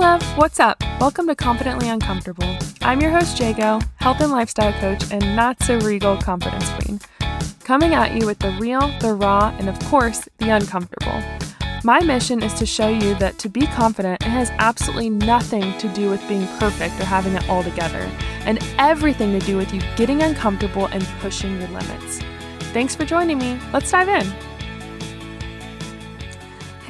love, what's up? Welcome to Confidently Uncomfortable. I'm your host, Jago, health and lifestyle coach, and not so regal confidence queen. Coming at you with the real, the raw, and of course, the uncomfortable. My mission is to show you that to be confident, it has absolutely nothing to do with being perfect or having it all together, and everything to do with you getting uncomfortable and pushing your limits. Thanks for joining me. Let's dive in.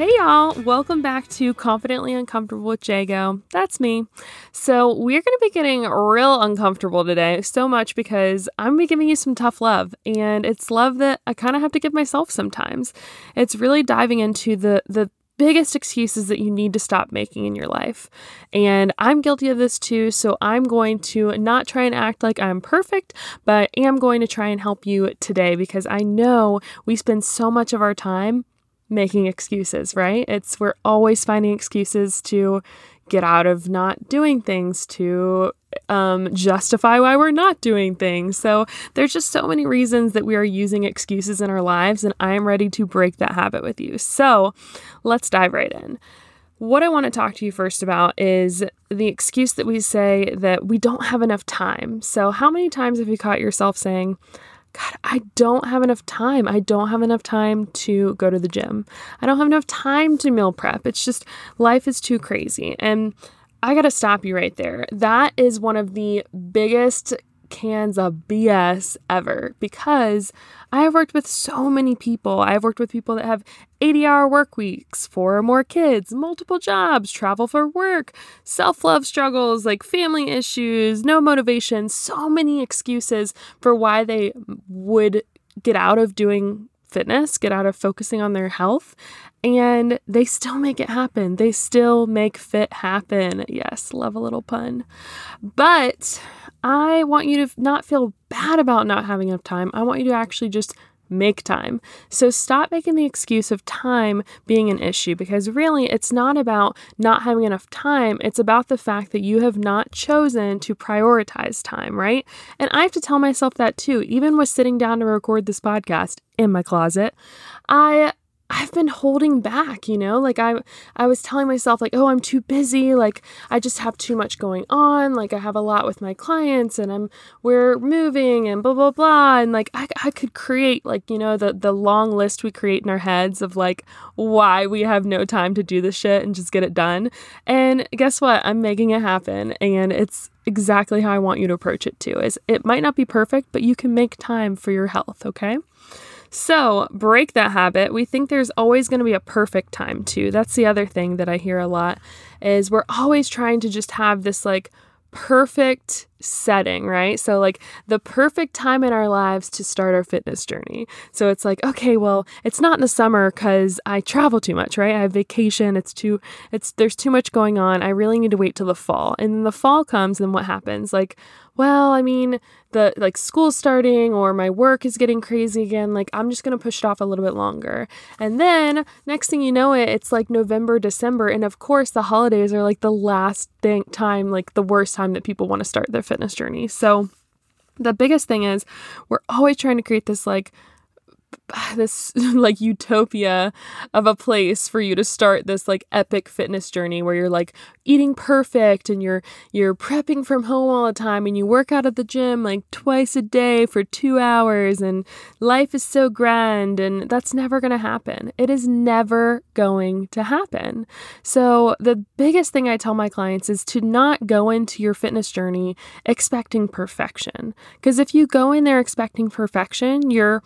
Hey y'all, welcome back to Confidently Uncomfortable with Jago. That's me. So, we're going to be getting real uncomfortable today, so much because I'm going to be giving you some tough love, and it's love that I kind of have to give myself sometimes. It's really diving into the the biggest excuses that you need to stop making in your life. And I'm guilty of this too, so I'm going to not try and act like I'm perfect, but I am going to try and help you today because I know we spend so much of our time making excuses, right? It's we're always finding excuses to get out of not doing things, to um, justify why we're not doing things. So there's just so many reasons that we are using excuses in our lives, and I am ready to break that habit with you. So let's dive right in. What I want to talk to you first about is the excuse that we say that we don't have enough time. So, how many times have you caught yourself saying, God, I don't have enough time. I don't have enough time to go to the gym. I don't have enough time to meal prep. It's just life is too crazy. And I got to stop you right there. That is one of the biggest cans of BS ever because I have worked with so many people. I've worked with people that have 80 hour work weeks, four or more kids, multiple jobs, travel for work, self love struggles, like family issues, no motivation, so many excuses for why they would get out of doing fitness, get out of focusing on their health, and they still make it happen. They still make fit happen. Yes, love a little pun. But I want you to not feel bad about not having enough time. I want you to actually just make time. So stop making the excuse of time being an issue because really it's not about not having enough time. It's about the fact that you have not chosen to prioritize time, right? And I have to tell myself that too. Even with sitting down to record this podcast in my closet, I I've been holding back, you know? Like I I was telling myself like, "Oh, I'm too busy. Like I just have too much going on. Like I have a lot with my clients and I'm we're moving and blah blah blah." And like I I could create like, you know, the the long list we create in our heads of like why we have no time to do this shit and just get it done. And guess what? I'm making it happen and it's exactly how I want you to approach it too. Is it might not be perfect, but you can make time for your health, okay? So, break that habit. We think there's always going to be a perfect time too. That's the other thing that I hear a lot is we're always trying to just have this like perfect setting, right? So, like the perfect time in our lives to start our fitness journey. So, it's like, okay, well, it's not in the summer because I travel too much, right? I have vacation. It's too, it's, there's too much going on. I really need to wait till the fall. And then the fall comes, and then what happens? Like, well, I mean, the like school starting or my work is getting crazy again. Like, I'm just going to push it off a little bit longer. And then next thing you know it, it's like November, December. And of course, the holidays are like the last thing, time, like the worst time that people want to start their fitness journey. So, the biggest thing is we're always trying to create this like this like utopia of a place for you to start this like epic fitness journey where you're like eating perfect and you're you're prepping from home all the time and you work out at the gym like twice a day for 2 hours and life is so grand and that's never going to happen. It is never going to happen. So the biggest thing I tell my clients is to not go into your fitness journey expecting perfection because if you go in there expecting perfection, you're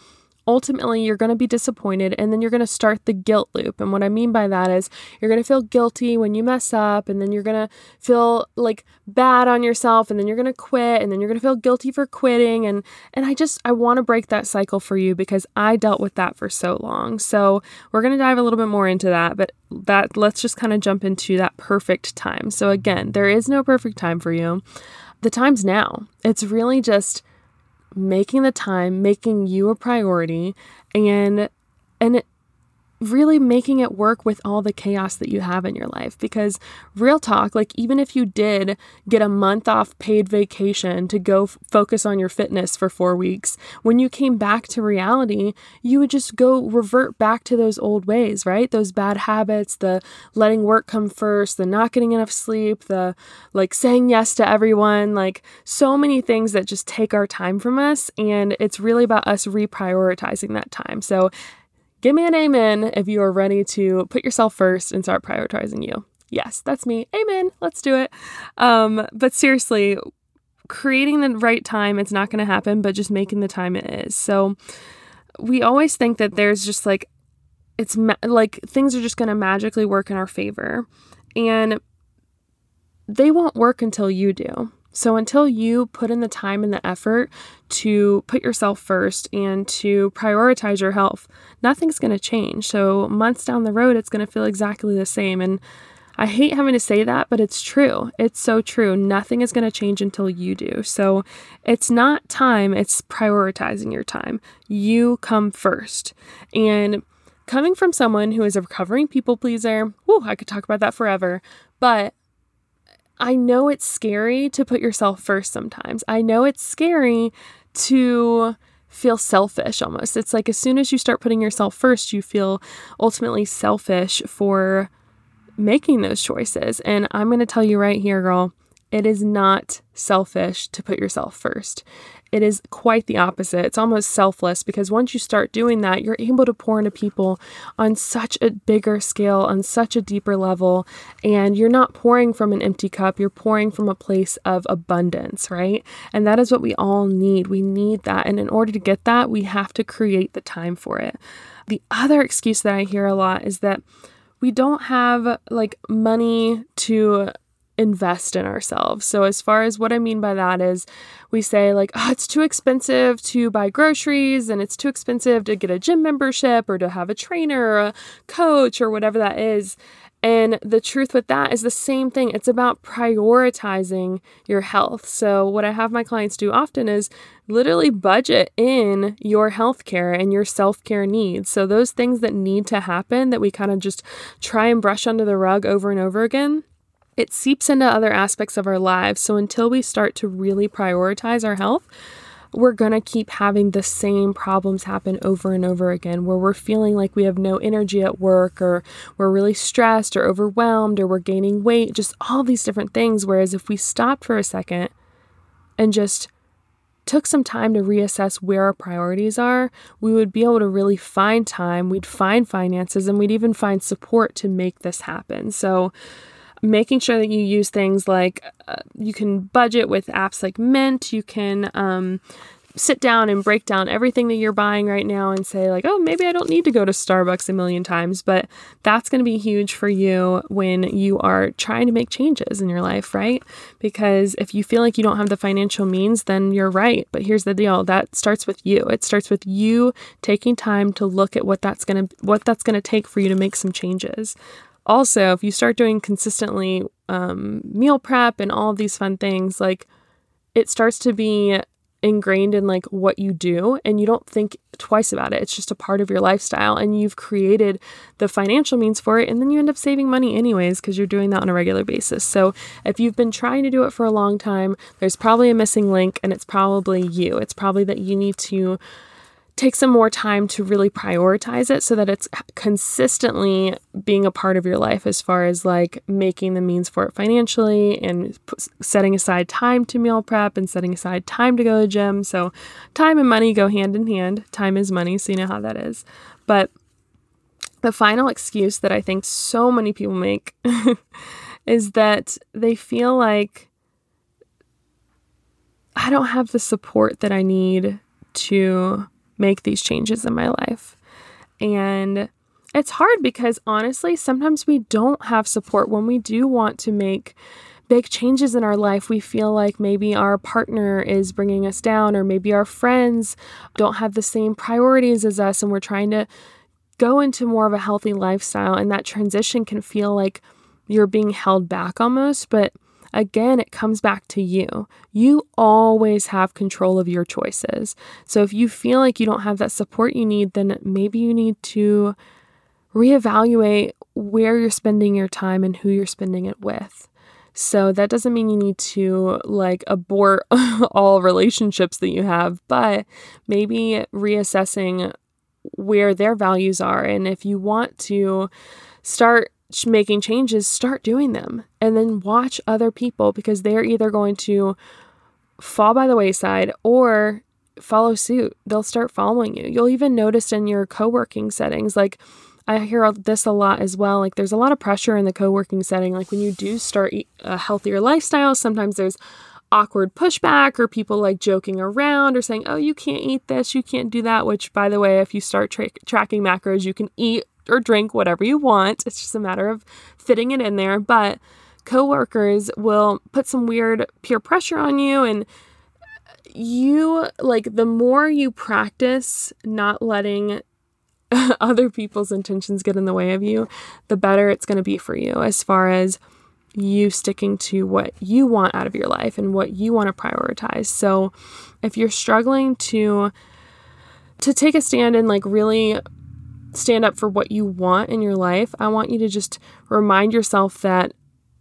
ultimately you're going to be disappointed and then you're going to start the guilt loop. And what I mean by that is you're going to feel guilty when you mess up and then you're going to feel like bad on yourself and then you're going to quit and then you're going to feel guilty for quitting and and I just I want to break that cycle for you because I dealt with that for so long. So, we're going to dive a little bit more into that, but that let's just kind of jump into that perfect time. So again, there is no perfect time for you. The time's now. It's really just making the time, making you a priority and and really making it work with all the chaos that you have in your life. Because, real talk, like, even if you did get a month off paid vacation to go f- focus on your fitness for four weeks, when you came back to reality, you would just go revert back to those old ways, right? Those bad habits, the letting work come first, the not getting enough sleep, the like saying yes to everyone, like, so many things that just take our time from us. And it's really about us reprioritizing that time. So, Give me an amen if you are ready to put yourself first and start prioritizing you. Yes, that's me. Amen. Let's do it. Um, but seriously, creating the right time, it's not going to happen, but just making the time it is. So we always think that there's just like, it's ma- like things are just going to magically work in our favor. And they won't work until you do. So, until you put in the time and the effort to put yourself first and to prioritize your health, nothing's going to change. So, months down the road, it's going to feel exactly the same. And I hate having to say that, but it's true. It's so true. Nothing is going to change until you do. So, it's not time, it's prioritizing your time. You come first. And coming from someone who is a recovering people pleaser, whew, I could talk about that forever. But I know it's scary to put yourself first sometimes. I know it's scary to feel selfish almost. It's like as soon as you start putting yourself first, you feel ultimately selfish for making those choices. And I'm going to tell you right here, girl, it is not selfish to put yourself first. It is quite the opposite. It's almost selfless because once you start doing that, you're able to pour into people on such a bigger scale, on such a deeper level. And you're not pouring from an empty cup, you're pouring from a place of abundance, right? And that is what we all need. We need that. And in order to get that, we have to create the time for it. The other excuse that I hear a lot is that we don't have like money to invest in ourselves. So, as far as what I mean by that is, we say, like, oh, it's too expensive to buy groceries and it's too expensive to get a gym membership or to have a trainer or a coach or whatever that is. And the truth with that is the same thing. It's about prioritizing your health. So, what I have my clients do often is literally budget in your health care and your self care needs. So, those things that need to happen that we kind of just try and brush under the rug over and over again it seeps into other aspects of our lives. So until we start to really prioritize our health, we're going to keep having the same problems happen over and over again where we're feeling like we have no energy at work or we're really stressed or overwhelmed or we're gaining weight, just all these different things. Whereas if we stopped for a second and just took some time to reassess where our priorities are, we would be able to really find time, we'd find finances, and we'd even find support to make this happen. So, making sure that you use things like uh, you can budget with apps like Mint. You can um, sit down and break down everything that you're buying right now and say, like, oh, maybe I don't need to go to Starbucks a million times. But that's going to be huge for you when you are trying to make changes in your life, right? Because if you feel like you don't have the financial means, then you're right. But here's the deal that starts with you. It starts with you taking time to look at what that's going to what that's going to take for you to make some changes also, if you start doing consistently um, meal prep and all these fun things, like it starts to be ingrained in like what you do and you don't think twice about it. It's just a part of your lifestyle and you've created the financial means for it and then you end up saving money anyways because you're doing that on a regular basis. So, if you've been trying to do it for a long time, there's probably a missing link and it's probably you. It's probably that you need to take some more time to really prioritize it so that it's consistently being a part of your life as far as like making the means for it financially and setting aside time to meal prep and setting aside time to go to the gym. So, time and money go hand in hand. Time is money, so you know how that is. But the final excuse that I think so many people make is that they feel like I don't have the support that I need to make these changes in my life. And it's hard because honestly, sometimes we don't have support when we do want to make big changes in our life. We feel like maybe our partner is bringing us down, or maybe our friends don't have the same priorities as us, and we're trying to go into more of a healthy lifestyle. And that transition can feel like you're being held back almost. But Again, it comes back to you. You always have control of your choices. So if you feel like you don't have that support you need, then maybe you need to reevaluate where you're spending your time and who you're spending it with. So that doesn't mean you need to like abort all relationships that you have, but maybe reassessing where their values are. And if you want to start making changes, start doing them and then watch other people because they're either going to fall by the wayside or follow suit. They'll start following you. You'll even notice in your co working settings, like, I hear this a lot as well. Like, there's a lot of pressure in the co working setting. Like, when you do start a healthier lifestyle, sometimes there's awkward pushback or people like joking around or saying, oh, you can't eat this, you can't do that. Which, by the way, if you start tra- tracking macros, you can eat or drink whatever you want. It's just a matter of fitting it in there. But coworkers will put some weird peer pressure on you and you like the more you practice not letting other people's intentions get in the way of you, the better it's going to be for you as far as you sticking to what you want out of your life and what you want to prioritize. So, if you're struggling to to take a stand and like really stand up for what you want in your life, I want you to just remind yourself that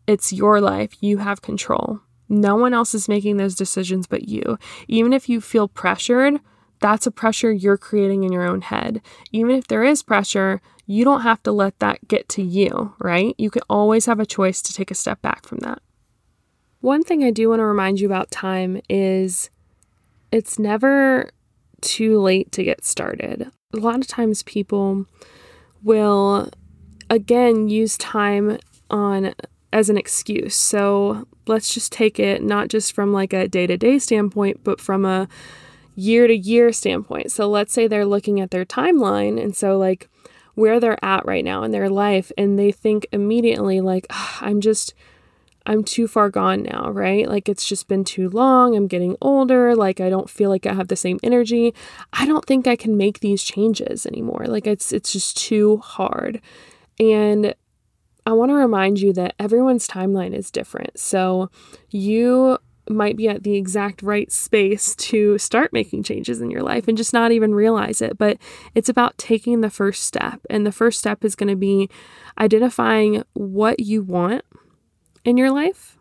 it's your life. You have control. No one else is making those decisions but you. Even if you feel pressured, that's a pressure you're creating in your own head. Even if there is pressure, you don't have to let that get to you, right? You can always have a choice to take a step back from that. One thing I do want to remind you about time is it's never too late to get started. A lot of times people will again use time on as an excuse. So let's just take it not just from like a day to day standpoint, but from a year to year standpoint. So let's say they're looking at their timeline. And so, like, where they're at right now in their life, and they think immediately, like, oh, I'm just. I'm too far gone now, right? Like it's just been too long. I'm getting older. Like I don't feel like I have the same energy. I don't think I can make these changes anymore. Like it's it's just too hard. And I want to remind you that everyone's timeline is different. So you might be at the exact right space to start making changes in your life and just not even realize it. But it's about taking the first step. And the first step is going to be identifying what you want in your life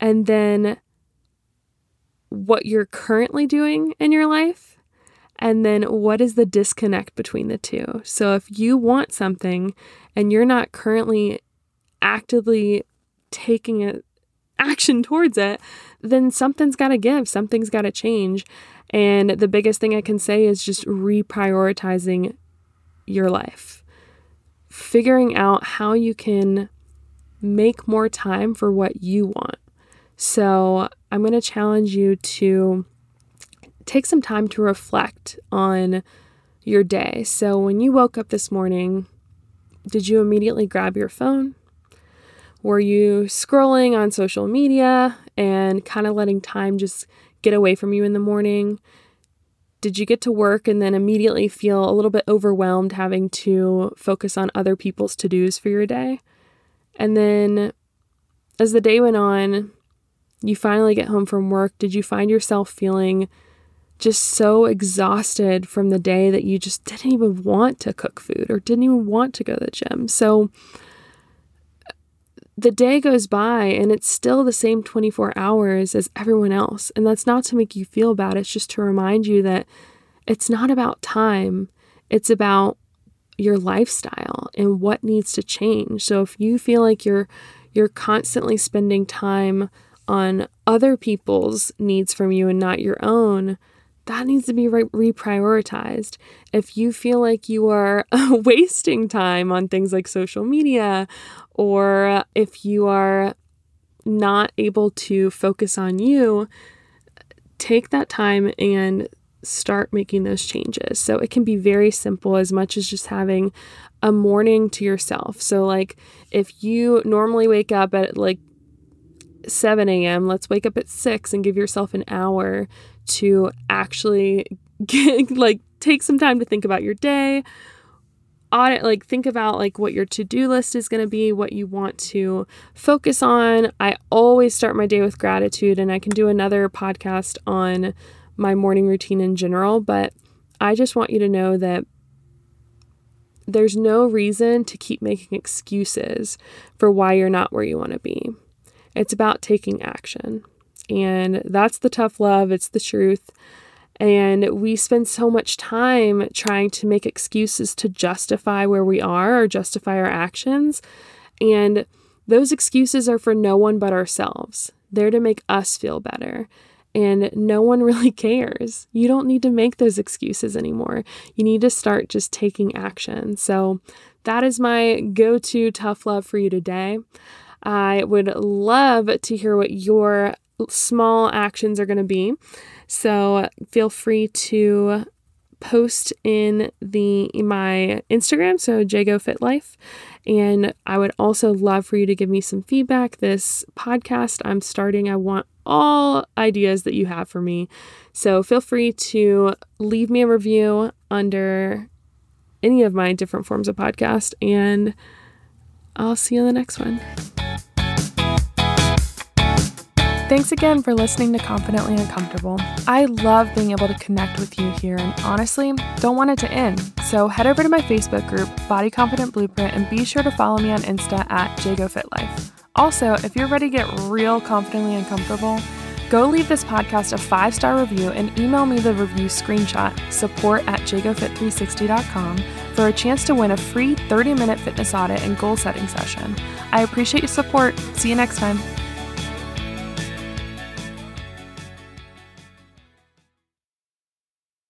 and then what you're currently doing in your life and then what is the disconnect between the two? So if you want something and you're not currently actively taking a action towards it, then something's got to give, something's got to change. And the biggest thing I can say is just reprioritizing your life. Figuring out how you can make more time for what you want. So, I'm going to challenge you to take some time to reflect on your day. So, when you woke up this morning, did you immediately grab your phone? Were you scrolling on social media and kind of letting time just get away from you in the morning? Did you get to work and then immediately feel a little bit overwhelmed having to focus on other people's to dos for your day? And then as the day went on, you finally get home from work. Did you find yourself feeling just so exhausted from the day that you just didn't even want to cook food or didn't even want to go to the gym. So the day goes by and it's still the same 24 hours as everyone else. And that's not to make you feel bad, it's just to remind you that it's not about time, it's about your lifestyle and what needs to change. So if you feel like you're you're constantly spending time on other people's needs from you and not your own, that needs to be re- reprioritized. If you feel like you are wasting time on things like social media, or if you are not able to focus on you, take that time and start making those changes. So it can be very simple, as much as just having a morning to yourself. So, like, if you normally wake up at like 7 a.m., let's wake up at 6 and give yourself an hour to actually get, like take some time to think about your day audit like think about like what your to-do list is going to be what you want to focus on i always start my day with gratitude and i can do another podcast on my morning routine in general but i just want you to know that there's no reason to keep making excuses for why you're not where you want to be. It's about taking action. And that's the tough love, it's the truth. And we spend so much time trying to make excuses to justify where we are or justify our actions. And those excuses are for no one but ourselves. They're to make us feel better. And no one really cares. You don't need to make those excuses anymore. You need to start just taking action. So, that is my go to tough love for you today. I would love to hear what your small actions are going to be. So feel free to post in the my Instagram, so Jago Fit Life. And I would also love for you to give me some feedback. This podcast I'm starting, I want all ideas that you have for me. So feel free to leave me a review under any of my different forms of podcast, and I'll see you in the next one. Thanks again for listening to Confidently Uncomfortable. I love being able to connect with you here and honestly don't want it to end. So head over to my Facebook group, Body Confident Blueprint, and be sure to follow me on Insta at JagoFitLife. Also, if you're ready to get real confidently uncomfortable, go leave this podcast a five star review and email me the review screenshot support at jagofit360.com for a chance to win a free 30 minute fitness audit and goal setting session. I appreciate your support. See you next time.